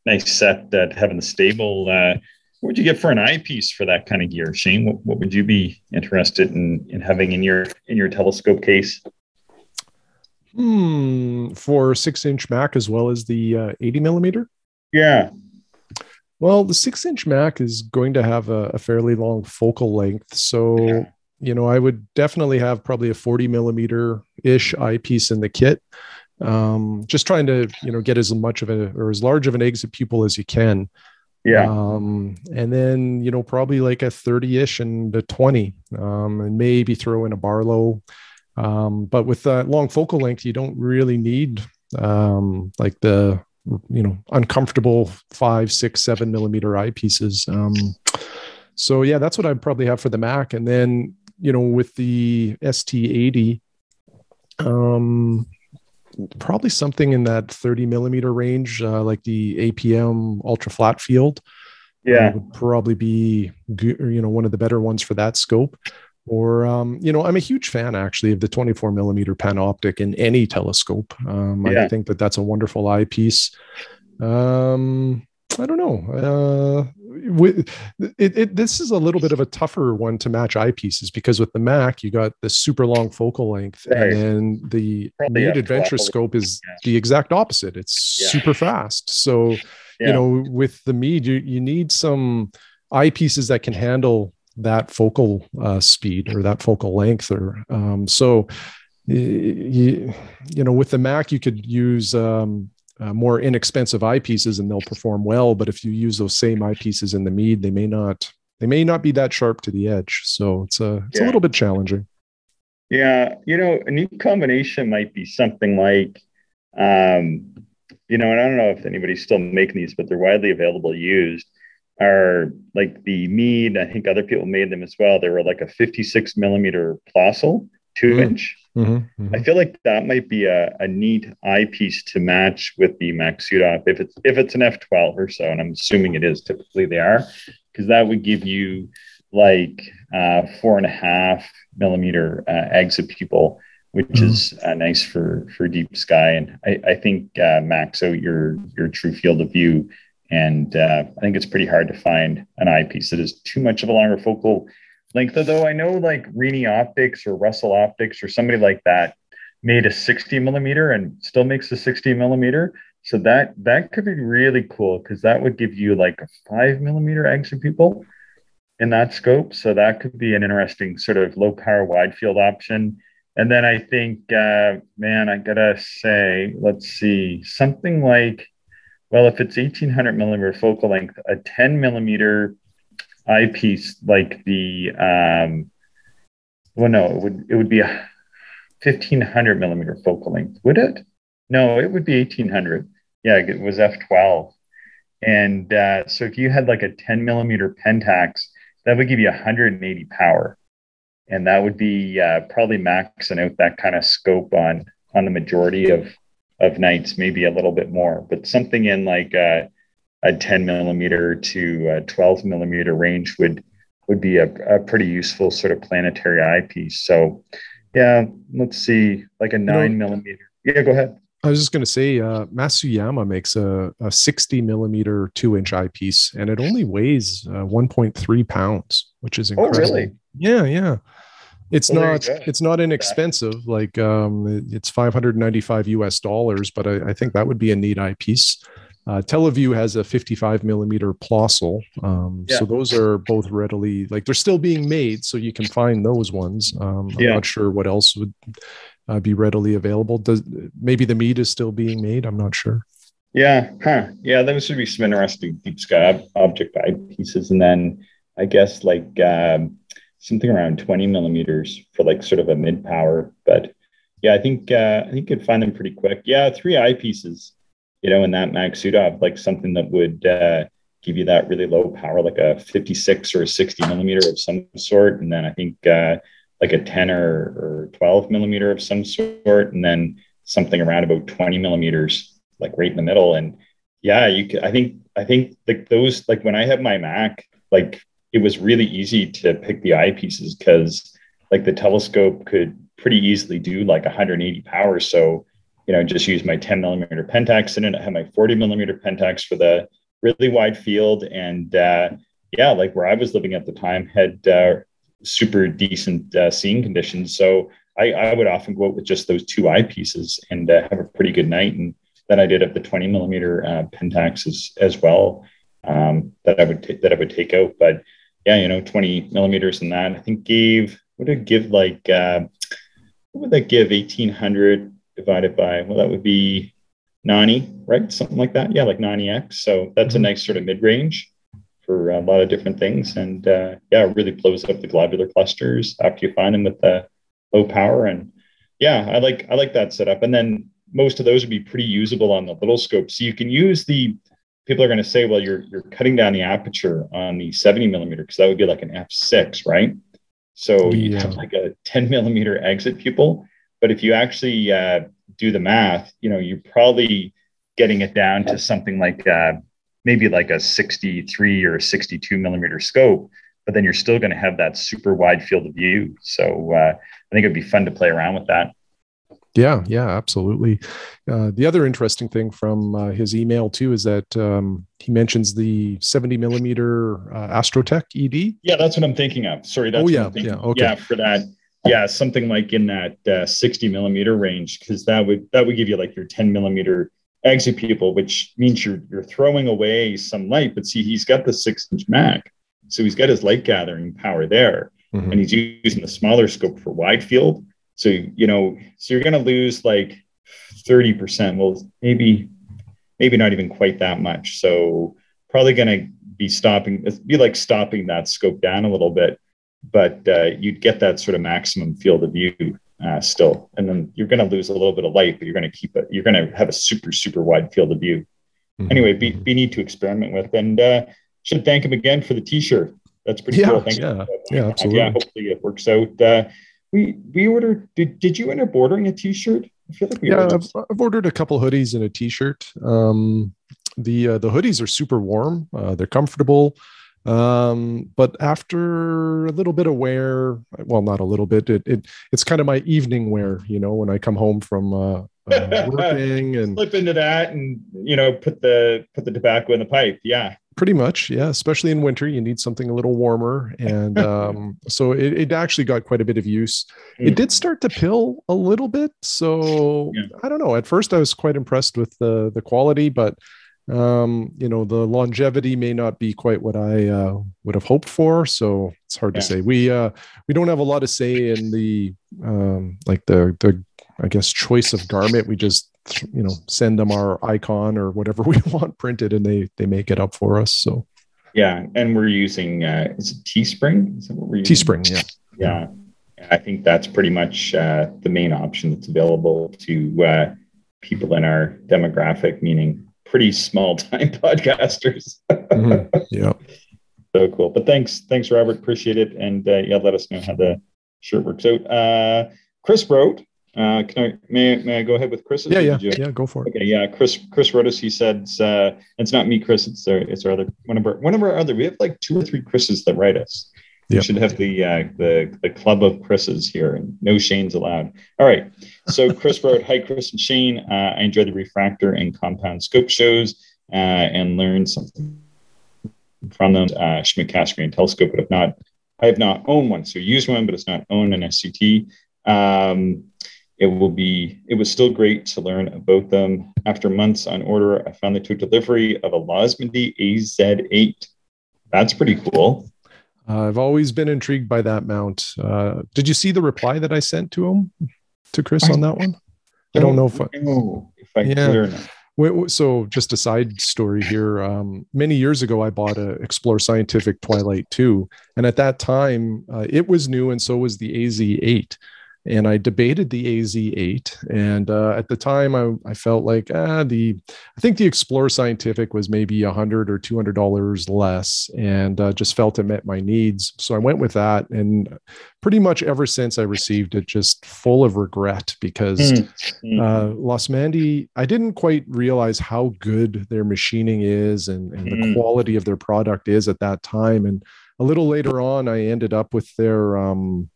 nice set that having the stable. Uh, what would you get for an eyepiece for that kind of gear, Shane? What, what would you be interested in in having in your in your telescope case? Hmm, for six inch Mac as well as the uh, 80 millimeter. Yeah. Well, the six inch Mac is going to have a, a fairly long focal length, so. Yeah. you know, I would definitely have probably a 40 millimeter ish eyepiece in the kit. Um, just trying to you know get as much of a or as large of an exit pupil as you can. Yeah. Um, and then you know probably like a 30ish and a 20 um, and maybe throw in a barlow. Um, but with that long focal length you don't really need um, like the you know uncomfortable five six seven millimeter eyepieces um, so yeah that's what i'd probably have for the mac and then you know with the st80 um probably something in that 30 millimeter range, uh, like the APM ultra flat field. Yeah, would probably be you know one of the better ones for that scope. Or um, you know, I'm a huge fan actually of the 24 millimeter panoptic in any telescope. Um, yeah. I think that that's a wonderful eyepiece. Um, I don't know. Uh, with it, it, this is a little bit of a tougher one to match eyepieces because with the Mac you got the super long focal length, and then the Meade Adventure scope is yeah. the exact opposite. It's yeah. super fast. So you know, with the Meade, you you need some eyepieces that can handle that focal uh, speed or that focal length, or um, so. You, you know, with the Mac, you could use um, uh, more inexpensive eyepieces and they'll perform well. But if you use those same eyepieces in the Meade, they may not they may not be that sharp to the edge. So it's a it's yeah. a little bit challenging. Yeah, you know, a new combination might be something like, um, you know, and I don't know if anybody's still making these, but they're widely available used. Are like the Meade, I think other people made them as well. They were like a 56 millimeter Plössl, two mm. inch. Mm-hmm, mm-hmm. I feel like that might be a, a neat eyepiece to match with the Maksutov if it's if it's an F12 or so, and I'm assuming it is. Typically they are, because that would give you like uh, four and a half millimeter uh, exit pupil, which mm-hmm. is uh, nice for for deep sky. And I, I think uh, max out your your true field of view. And uh, I think it's pretty hard to find an eyepiece that is too much of a longer focal length. Though I know like Reni Optics or Russell Optics or somebody like that made a 60 millimeter and still makes a 60 millimeter. So that that could be really cool because that would give you like a five millimeter exit pupil in that scope. So that could be an interesting sort of low power wide field option. And then I think, uh, man, I gotta say, let's see, something like, well, if it's 1800 millimeter focal length, a 10 millimeter eyepiece like the um well no it would it would be a 1500 millimeter focal length would it? No it would be 1800 yeah it was f12 and uh, so if you had like a 10 millimeter pentax that would give you 180 power. And that would be uh, probably maxing out that kind of scope on on the majority of of nights maybe a little bit more but something in like uh, a 10 millimeter to a 12 millimeter range would would be a, a pretty useful sort of planetary eyepiece. So, yeah, let's see, like a nine millimeter. Yeah, go ahead. I was just going to say, uh, Masuyama makes a, a 60 millimeter two inch eyepiece, and it only weighs uh, 1.3 pounds, which is incredible. Oh, really? Yeah, yeah. It's well, not it's not inexpensive. Like um, it's 595 US dollars, but I, I, think that would be a neat eyepiece. Uh, TeleVue has a 55 millimeter Plössl. Um, yeah. So those are both readily, like they're still being made. So you can find those ones. Um, I'm yeah. not sure what else would uh, be readily available. Does maybe the Meade is still being made? I'm not sure. Yeah. Huh. Yeah. Those would be some interesting deep sky object eye pieces. And then I guess like um, something around 20 millimeters for like sort of a mid power. But yeah, I think, uh, I think you could find them pretty quick. Yeah. Three eyepieces you know, in that Mag Maksutov, like something that would uh, give you that really low power, like a 56 or a 60 millimeter of some sort. And then I think uh, like a 10 or, or 12 millimeter of some sort. And then something around about 20 millimeters, like right in the middle. And yeah, you could, I think, I think like those, like when I have my Mac, like it was really easy to pick the eyepieces because like the telescope could pretty easily do like 180 power. So you know, just use my 10 millimeter Pentax in it. I have my 40 millimeter Pentax for the really wide field. And uh, yeah, like where I was living at the time had uh, super decent uh, seeing conditions. So I, I, would often go out with just those two eyepieces and uh, have a pretty good night. And then I did have the 20 millimeter uh, Pentax as, as well um, that I would t- that I would take out. But yeah, you know, 20 millimeters and that I think gave would it give like uh, what would that give 1800 divided by, well, that would be 90, right? Something like that. Yeah, like 90x. So that's mm-hmm. a nice sort of mid range for a lot of different things. And uh, yeah, it really blows up the globular clusters after you find them with the low power. And yeah, I like I like that setup. And then most of those would be pretty usable on the little scope. So you can use the people are going to say, well, you're you're cutting down the aperture on the 70 millimeter because that would be like an f6, right? So yeah. you have like a 10 millimeter exit pupil. But if you actually uh, do the math, you know, you're probably getting it down to something like uh, maybe like a 63 or a 62 millimeter scope, but then you're still going to have that super wide field of view. So uh, I think it'd be fun to play around with that. Yeah, yeah, absolutely. Uh, the other interesting thing from uh, his email too is that um, he mentions the 70 millimeter uh, Astrotech ED. Yeah, that's what I'm thinking of. Sorry, that's oh yeah, yeah, okay. Yeah, for that yeah something like in that uh, 60 millimeter range because that would that would give you like your 10 millimeter exit pupil which means you're you're throwing away some light but see he's got the six inch mac so he's got his light gathering power there mm-hmm. and he's using the smaller scope for wide field so you know so you're going to lose like 30% well maybe maybe not even quite that much so probably going to be stopping be like stopping that scope down a little bit but uh, you'd get that sort of maximum field of view uh, still. And then you're going to lose a little bit of light, but you're going to keep it, you're going to have a super, super wide field of view. Mm-hmm. Anyway, be, be neat to experiment with. And uh, should thank him again for the t shirt. That's pretty yeah, cool. Thanks yeah, yeah, absolutely. Yeah, hopefully it works out. We we ordered. Did, did you end up ordering a T-shirt? I feel like we yeah, ordered. I've, I've ordered a couple hoodies and a T-shirt. Um, the uh, the hoodies are super warm. Uh, they're comfortable. Um, but after a little bit of wear, well, not a little bit, it, it it's kind of my evening wear, you know, when I come home from uh, uh working and slip into that and you know put the put the tobacco in the pipe. Yeah. Pretty much, yeah. Especially in winter, you need something a little warmer, and um, so it, it, actually got quite a bit of use. Mm. It did start to pill a little bit, so yeah. I don't know. At first, I was quite impressed with the the quality, but um, you know, the longevity may not be quite what I uh, would have hoped for. So it's hard yeah. to say. We uh, we don't have a lot of say in the um, like the the I guess choice of garment. We just you know send them our icon or whatever we want printed, and they they make it up for us. So yeah, and we're using uh, is it Teespring? Is that what we're using? Teespring, yeah, yeah. I think that's pretty much uh, the main option that's available to uh, people in our demographic, meaning pretty small time podcasters. mm-hmm. Yeah. So cool. But thanks, thanks, Robert. Appreciate it. And uh, yeah, let us know how the shirt works out. Uh, Chris wrote, Uh, can I may, may I go ahead with Chris? Yeah, yeah, yeah. Go for it. Okay, yeah. Chris Chris wrote us. He said uh, it's not me, Chris. It's our it's our other one of our one of our other. We have like two or three Chris's that write us. We should have the uh, the the club of Chris's here, and no Shane's allowed. All right. So Chris wrote, "Hi, Chris and Shane. Uh, I enjoy the refractor and compound scope shows uh, and learned something from them. Uh, Schmidt Cassegrain telescope, but have not I have not owned one, so used one, but it's not owned an SCT. Um, it will be it was still great to learn about them. After months on order i finally took delivery of a losmandy az8 that's pretty cool. Uh, i've always been intrigued by that mount. Uh, did you see the reply that i sent to him to chris on that one? I don't know if i, know if I yeah. so just a side story here. Um, many years ago i bought a explore scientific twilight 2 and at that time uh, it was new and so was the az8 and I debated the AZ8. And uh, at the time, I, I felt like ah, the I think the Explorer Scientific was maybe a hundred or two hundred dollars less, and uh, just felt it met my needs. So I went with that, and pretty much ever since I received it, just full of regret because mm-hmm. uh, Losmandy, I didn't quite realize how good their machining is and, and mm-hmm. the hmm. quality of their product is at that time. And a little later on, I ended up with their um,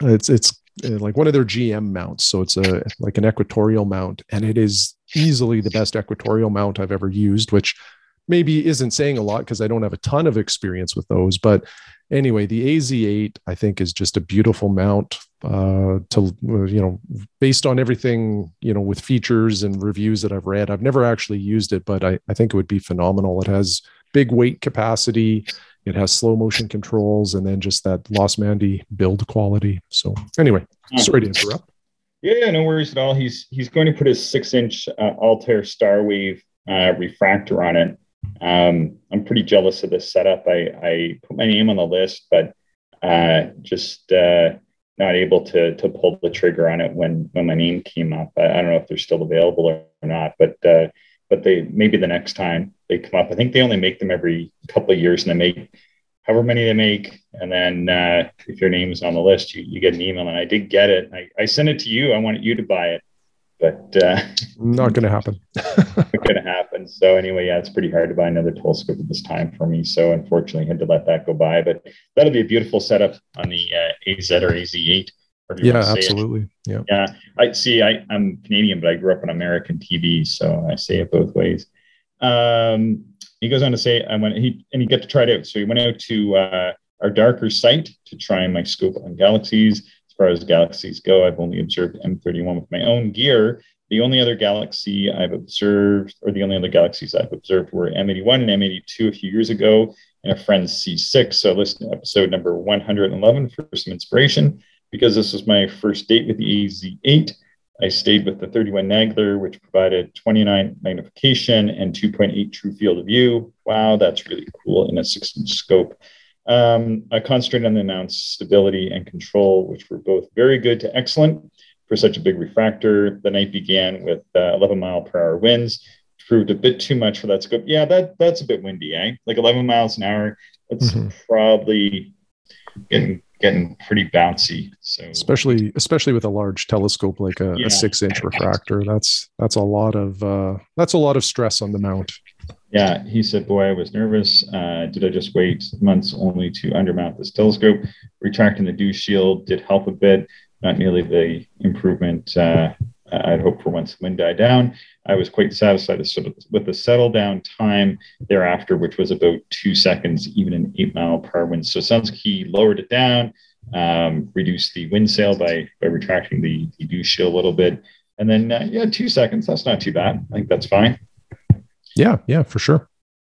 it's it's like one of their GM mounts. So it's a like an equatorial mount, and it is easily the best equatorial mount I've ever used, which maybe isn't saying a lot because I don't have a ton of experience with those. But anyway, the AZ8 I think is just a beautiful mount. Uh, to you know, based on everything you know with features and reviews that I've read, I've never actually used it, but I, I think it would be phenomenal. It has big weight capacity. It has slow motion controls and then just that Losmandy build quality. So anyway, sorry to interrupt. Yeah, no worries at all. He's he's going to put his six inch uh, Altair Starwave uh, refractor on it. Um, I'm pretty jealous of this setup. I, I put my name on the list, but uh, just uh, not able to to pull the trigger on it when when my name came up. I, I don't know if they're still available or not, but uh, but they maybe the next time they come up. I think they only make them every couple of years, and they make however many they make, and then uh, if your name is on the list, you, you get an email. And I did get it. I, I sent it to you. I wanted you to buy it, but uh, not going to happen. not going to happen. So anyway, yeah, it's pretty hard to buy another telescope at this time for me. So unfortunately, I had to let that go by. But that'll be a beautiful setup on the uh, AZ or AZ8. Yeah, absolutely. Yeah. Yeah. I see. I, I'm Canadian, but I grew up on American TV, so I say it both ways. Um, he goes on to say, I went, he, and he got to try it out. So he went out to uh, our darker site to try my scope on galaxies. As far as galaxies go, I've only observed M31 with my own gear. The only other galaxy I've observed, or the only other galaxies I've observed were M81 and M82 a few years ago, and a friend's C6. So listen to episode number 111 for some inspiration, because this was my first date with the AZ8. I stayed with the 31 Nagler, which provided 29 magnification and 2.8 true field of view. Wow, that's really cool in a six inch scope. Um, I concentrated on the mount's stability and control, which were both very good to excellent for such a big refractor. The night began with uh, 11 mile per hour winds, proved a bit too much for that scope. Yeah, that that's a bit windy, eh? Like 11 miles an hour. That's mm-hmm. probably getting getting pretty bouncy. So especially especially with a large telescope like a, yeah. a six inch refractor, that's that's a lot of uh, that's a lot of stress on the mount. Yeah, he said, "Boy, I was nervous. Uh, did I just wait months only to undermount this telescope? Retracting the dew shield did help a bit, not nearly the improvement uh, I'd hoped for once the wind died down. I was quite satisfied with the settle down time thereafter, which was about two seconds, even in eight mile per hour winds. So it sounds like he lowered it down, um, reduced the wind sail by, by retracting the, the dew shield a little bit. And then, uh, yeah, two seconds. That's not too bad. I think that's fine. Yeah, yeah, for sure.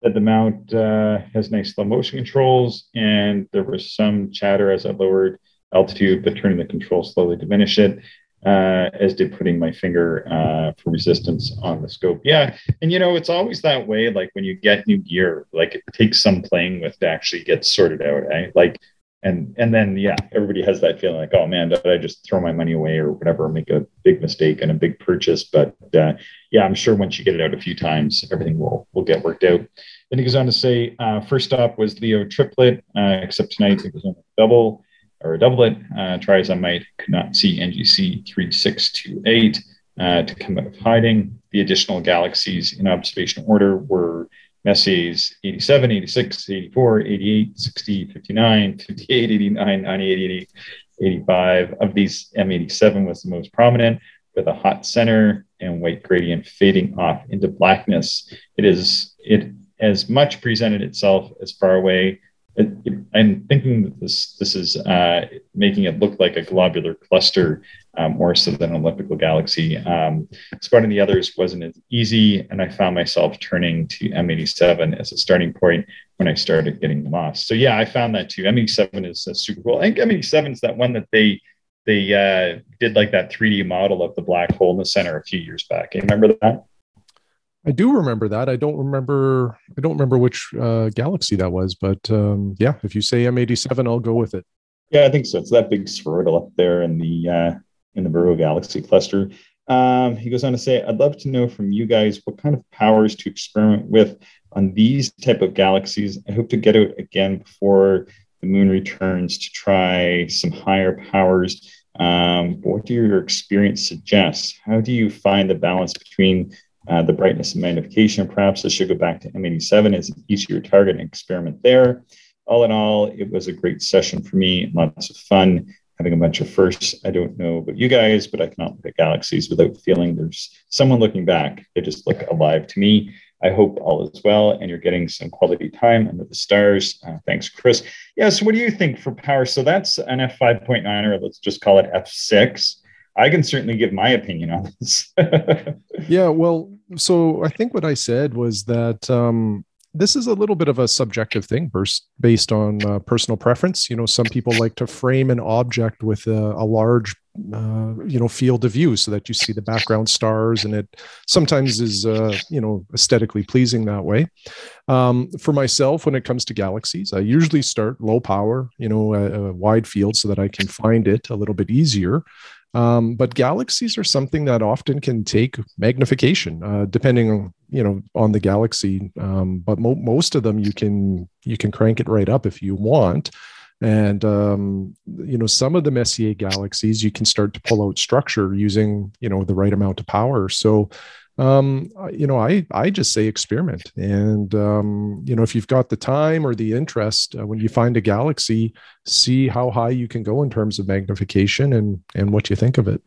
That the mount uh, has nice slow motion controls, and there was some chatter as I lowered altitude, but turning the control slowly diminish it uh, as did putting my finger uh, for resistance on the scope. Yeah, and you know it's always that way. Like when you get new gear, like it takes some playing with to actually get sorted out. Eh? Like, and and then yeah, everybody has that feeling like, oh man, did I just throw my money away or whatever, make a big mistake and a big purchase? But uh, yeah, I'm sure once you get it out a few times, everything will will get worked out. Then he goes on to say, uh, first stop was Leo triplet, uh, except tonight it was a double. Or a doublet. Uh, might, could not see NGC 3628 uh, to come out of hiding. The additional galaxies in observation order were Messier's 87, 86, 84, 88, 60, 59, 58, 89, 98, 88, 85. Of these, M87 was the most prominent with a hot center and white gradient fading off into blackness. It is it as much presented itself as far away it, it, I'm thinking that this this is uh, making it look like a globular cluster um, more so than an elliptical galaxy. Um, spotting the others wasn't as easy, and I found myself turning to M87 as a starting point when I started getting lost. So yeah, I found that too. M87 is uh, super cool. I think M87 is that one that they they uh, did like that 3D model of the black hole in the center a few years back. You remember that? I do remember that. I don't remember. I don't remember which uh, galaxy that was, but um, yeah, if you say M87, I'll go with it. Yeah, I think so. It's that big spheroidal up there in the uh, in the Virgo galaxy cluster. Um, he goes on to say, "I'd love to know from you guys what kind of powers to experiment with on these type of galaxies. I hope to get out again before the moon returns to try some higher powers. Um, what do your experience suggest? How do you find the balance between uh, the brightness and magnification. Perhaps I should go back to M87 as an easier target and experiment there. All in all, it was a great session for me. Lots of fun, having a bunch of firsts. I don't know about you guys, but I cannot look at galaxies without feeling there's someone looking back. They just look alive to me. I hope all is well and you're getting some quality time under the stars. Uh, thanks, Chris. Yeah, so what do you think for power? So that's an F5.9, or let's just call it F6. I can certainly give my opinion on this. yeah, well, so I think what I said was that um, this is a little bit of a subjective thing based on uh, personal preference. You know, some people like to frame an object with a, a large, uh, you know, field of view so that you see the background stars, and it sometimes is, uh, you know, aesthetically pleasing that way. Um, for myself, when it comes to galaxies, I usually start low power, you know, a, a wide field so that I can find it a little bit easier. Um, but galaxies are something that often can take magnification, uh, depending on you know on the galaxy. Um, but mo- most of them you can you can crank it right up if you want. And um, you know some of the Messier galaxies you can start to pull out structure using you know the right amount of power. So um, you know, I I just say experiment, and um, you know, if you've got the time or the interest, uh, when you find a galaxy, see how high you can go in terms of magnification and and what you think of it.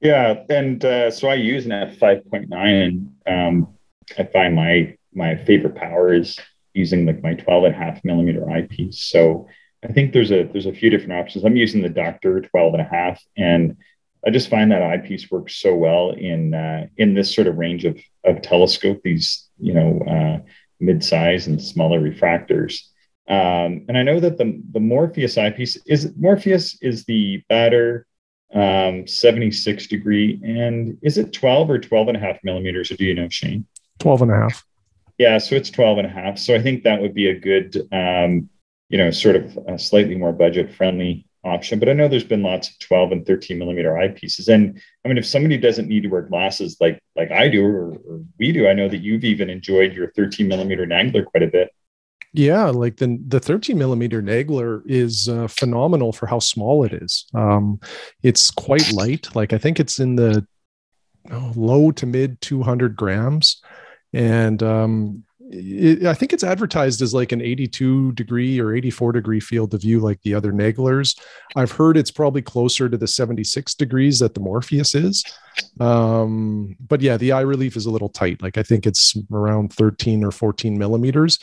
Yeah, and uh, so I use an f five point nine, and um, I find my my favorite power is using like my 12 and a half millimeter eyepiece. So I think there's a there's a few different options. I'm using the Doctor 12 and a half, and I just find that eyepiece works so well in uh, in this sort of range of of telescope. These you know uh, mid-size and smaller refractors. Um, and I know that the the Morpheus eyepiece is Morpheus is the Baader um, 76 degree and is it 12 or 12 and a half millimeters or do you know Shane 12 and a half yeah so it's 12 and a half so I think that would be a good um, you know sort of slightly more budget friendly option. But I know there's been lots of 12 and 13 millimeter eyepieces. And I mean, if somebody doesn't need to wear glasses like like I do or, or we do, I know that you've even enjoyed your 13 millimeter Nagler quite a bit. Yeah, like the the 13 millimeter Nagler is uh, phenomenal for how small it is. Um, it's quite light. Like I think it's in the oh, low to mid 200 grams, and um, it, I think it's advertised as like an 82 degree or 84 degree field of view, like the other Naglers. I've heard it's probably closer to the 76 degrees that the Morpheus is. Um, but yeah, the eye relief is a little tight. Like I think it's around 13 or 14 millimeters.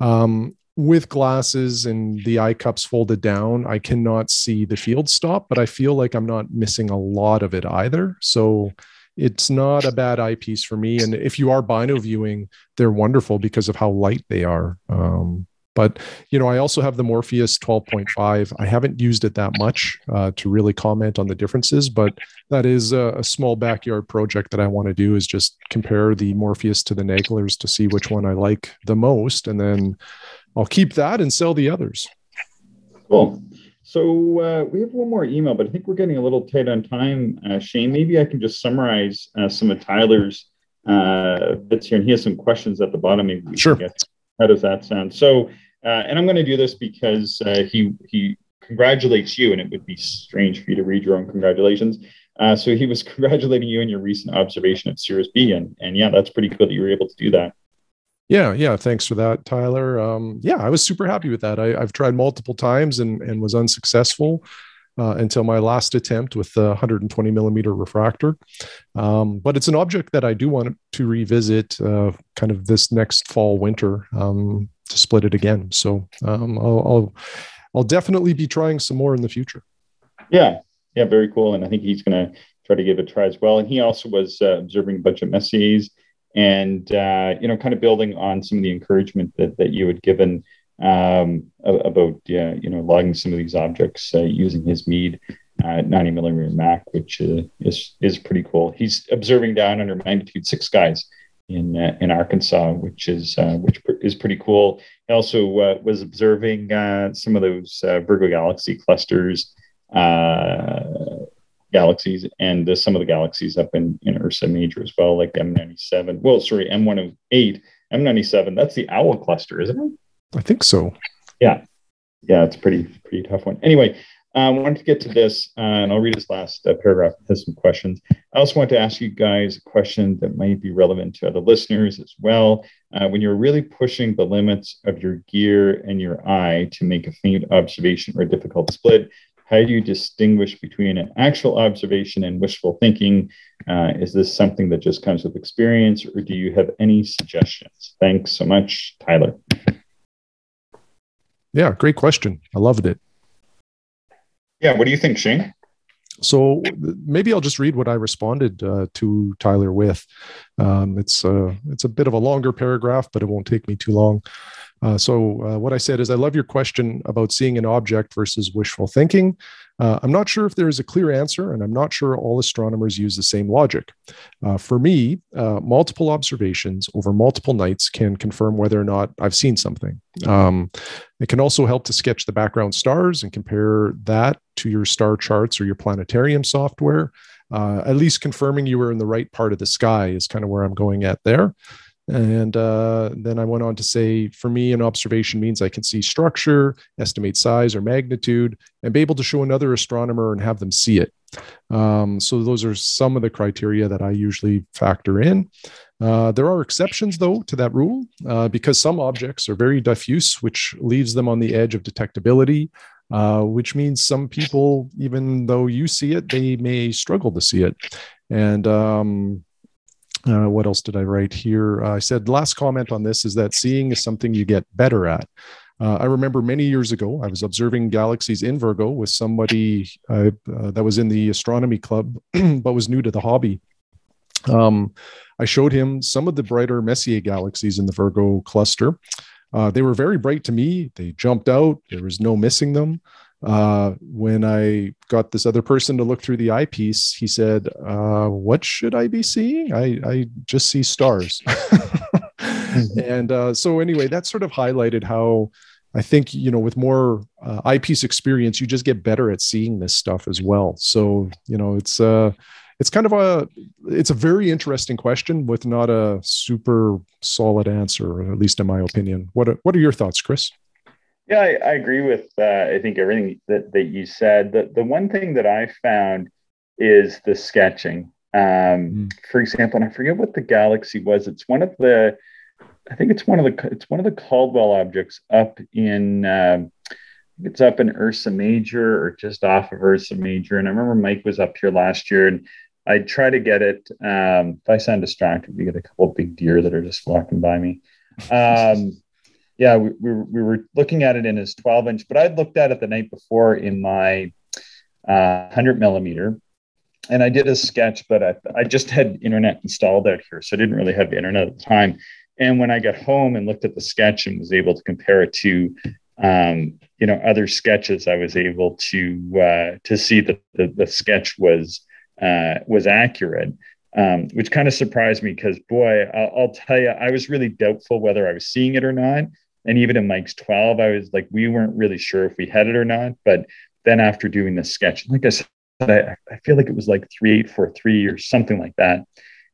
Um, with glasses and the eye cups folded down, I cannot see the field stop, but I feel like I'm not missing a lot of it either. So it's not a bad eyepiece for me. And if you are bino viewing, they're wonderful because of how light they are. Um, but you know, I also have the Morpheus 12.5. I haven't used it that much uh, to really comment on the differences, but that is a, a, small backyard project that I want to do. Is just compare the Morpheus to the Naglers to see which one I like the most, and then I'll keep that and sell the others. Cool. So uh, we have one more email, but I think we're getting a little tight on time. Uh, Shane, maybe I can just summarize uh, some of Tyler's uh, bits here, and he has some questions at the bottom. Maybe sure. How does that sound? So, uh, and I'm going to do this because uh, he he congratulates you, and it would be strange for you to read your own congratulations. Uh, so he was congratulating you on your recent observation of Sirius B, and and yeah, that's pretty cool that you were able to do that. Yeah, yeah. Thanks for that, Tyler. Um, yeah, I was super happy with that. I, have tried multiple times and and was unsuccessful uh, until my last attempt with the 120 millimeter refractor. Um, but it's an object that I do want to revisit, uh, kind of this next fall winter um, to split it again. So um, I'll, I'll I'll definitely be trying some more in the future. Yeah, yeah, very cool. And I think he's going to try to give it a try as well. And he also was uh, observing a bunch of Messiers and, uh, you know, kind of building on some of the encouragement that, that you had given um, about, you know, logging some of these objects uh, using his Meade uh, 90 millimeter Mac, which uh, is, is pretty cool. He's observing down under magnitude six skies in uh, in Arkansas, which is uh, which is pretty cool. He also uh, was observing uh, some of those uh, Virgo galaxy clusters, galaxies, and some of the galaxies up in, in Ursa Major as well, like M97. Well, sorry, M108, M97. That's the Owl cluster, isn't it? I think so. Yeah, yeah, it's pretty pretty tough one. Anyway, I uh, wanted to get to this, uh, and I'll read this last uh, paragraph. It has some questions. I also want to ask you guys a question that might be relevant to other listeners as well. Uh, when you're really pushing the limits of your gear and your eye to make a faint observation or a difficult split, how do you distinguish between an actual observation and wishful thinking? Uh, is this something that just comes with experience, or do you have any suggestions? Thanks so much, Tyler. Yeah, great question. I loved it. Yeah. What do you think, Shane? So maybe I'll just read what I responded uh, to Tyler with. Um, it's uh, it's a bit of a longer paragraph, but it won't take me too long. Uh, so uh, what I said is, I love your question about seeing an object versus wishful thinking. Uh, I'm not sure if there is a clear answer, and I'm not sure all astronomers use the same logic. Uh, for me, uh, multiple observations over multiple nights can confirm whether or not I've seen something. Um, it can also help to sketch the background stars and compare that to your star charts or your planetarium software. Uh, at least confirming you were in the right part of the sky is kind of where I'm going at there. And uh, then I went on to say, for me, an observation means I can see structure, estimate size or magnitude, and be able to show another astronomer and have them see it. Um, so those are some of the criteria that I usually factor in. Uh, there are exceptions, though, to that rule uh, because some objects are very diffuse, which leaves them on the edge of detectability. Uh, which means some people, even though you see it, they may struggle to see it. And um, uh, what else did I write here? Uh, I said last comment on this is that seeing is something you get better at. Uh, I remember many years ago, I was observing galaxies in Virgo with somebody uh, uh, that was in the astronomy club, but was new to the hobby. Um, I showed him some of the brighter Messier galaxies in the Virgo cluster. Uh, they were very bright to me. They jumped out. There was no missing them uh, when I got this other person to look through the eyepiece, he said, uh, "What should I be seeing? I, I just see stars." And uh, so, anyway, that sort of highlighted how I think you know, with more uh, eyepiece experience, you just get better at seeing this stuff as well. So, you know, it's uh, it's kind of a it's a very interesting question with not a super solid answer, at least in my opinion. What are, what are your thoughts, Chris? Yeah, I, I agree with uh, I think everything that, that you said. The, the one thing that I found is the sketching. Um, mm. For example, and I forget what the galaxy was. It's one of the, I think it's one of the it's one of the Caldwell objects up in. Um, it's up in Ursa Major or just off of Ursa Major. And I remember Mike was up here last year and I try to get it. Um, if I sound distracted, we get a couple big deer that are just walking by me. Um, yeah, we, we, we were looking at it in his 12 inch, but I'd looked at it the night before in my uh, 100 millimeter. And I did a sketch, but I, I just had internet installed out here. So I didn't really have internet at the time. And when I got home and looked at the sketch and was able to compare it to, um, you know, other sketches, I was able to uh, to see that the, the sketch was uh, was accurate um, which kind of surprised me because, boy, I'll, I'll, tell you, I was really doubtful whether I was seeing it or not. And even in Mike's 12, I was like, we weren't really sure if we had it or not. But then after doing the sketch, like I said, I, I feel like it was like 3843 or something like that.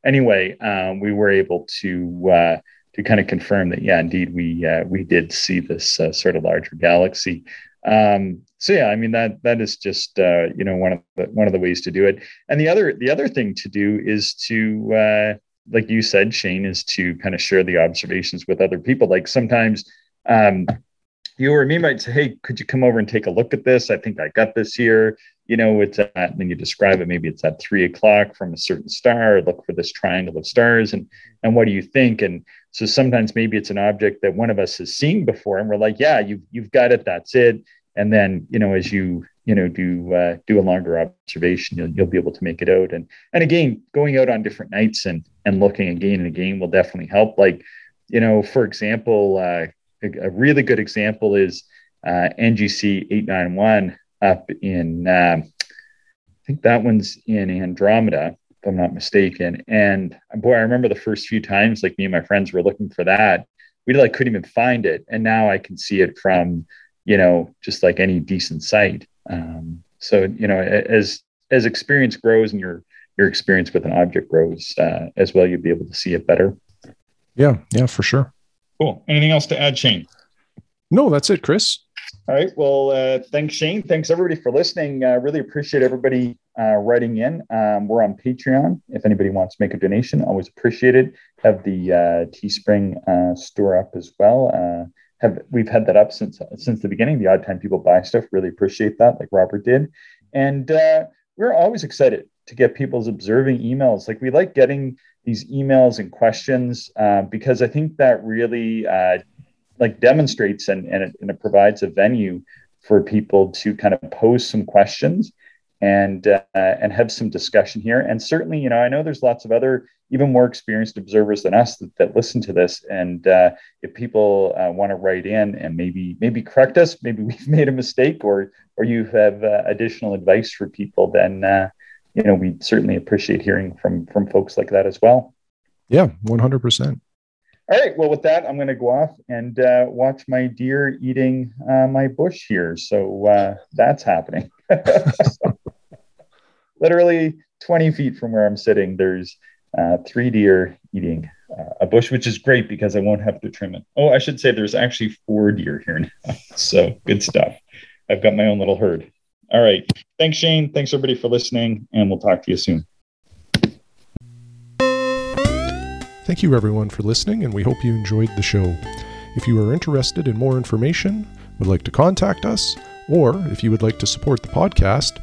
Anyway, um, we were able to uh, to kind of confirm that, yeah, indeed, we uh, we did see this uh, sort of larger galaxy. Um, so yeah, I mean that that is just uh, you know one of the one of the ways to do it. And the other the other thing to do is to uh, like you said, Shane, is to kind of share the observations with other people. Like sometimes um, you or me might say, "Hey, could you come over and take a look at this? I think I got this here." You know, it's at, and then you describe it. Maybe it's at three o'clock from a certain star. Look for this triangle of stars, and and what do you think? And so sometimes maybe it's an object that one of us has seen before, and we're like, "Yeah, you've, you've got it. That's it." And then you know, as you you know do uh, do a longer observation, you'll you'll be able to make it out. And and again, going out on different nights and and looking again and again will definitely help. Like you know, for example. Uh, a, really good example is uh, NGC 891 up in, um, I think that one's in Andromeda, if I'm not mistaken. And boy, I remember the first few times, like me and my friends were looking for that. We like couldn't even find it, and now I can see it from, you know, just like any decent site. Um, so you know, as as experience grows and your your experience with an object grows uh, as well, you'll be able to see it better. Yeah, yeah, for sure. Cool. Anything else to add, Shane? No, that's it, Chris. All right. Well, uh, thanks, Shane. Thanks, everybody, for listening. Uh, really appreciate everybody uh, writing in. Um, we're on Patreon. If anybody wants to make a donation, always appreciate it. Have the uh, Teespring uh, store up as well. Have we've had that up since since the beginning. The odd time people buy stuff, really appreciate that, like Robert did. And uh, we're always excited to get people's observing emails. Like we like getting these emails and questions uh, because I think that really uh, like demonstrates and, and it, and, it, provides a venue for people to kind of pose some questions and uh, and have some discussion here. And certainly, you know, I know there's lots of other even more experienced observers than us that, that listen to this. And uh, if people uh, want to write in and maybe maybe correct us, maybe we've made a mistake, or or you have uh, additional advice for people, then you know, we certainly appreciate hearing from from folks like that as well. Yeah, one hundred percent. All right. Well, with that, I'm going to go off and uh, watch my deer eating uh, my bush here. So uh, that's happening. Literally 20 feet from where I'm sitting, there's uh, three deer eating uh, a bush, which is great because I won't have to trim it. Oh, I should say there's actually four deer here now. So good stuff. I've got my own little herd. All right. Thanks, Shane. Thanks, everybody, for listening, and we'll talk to you soon. Thank you, everyone, for listening, and we hope you enjoyed the show. If you are interested in more information, would like to contact us, or if you would like to support the podcast,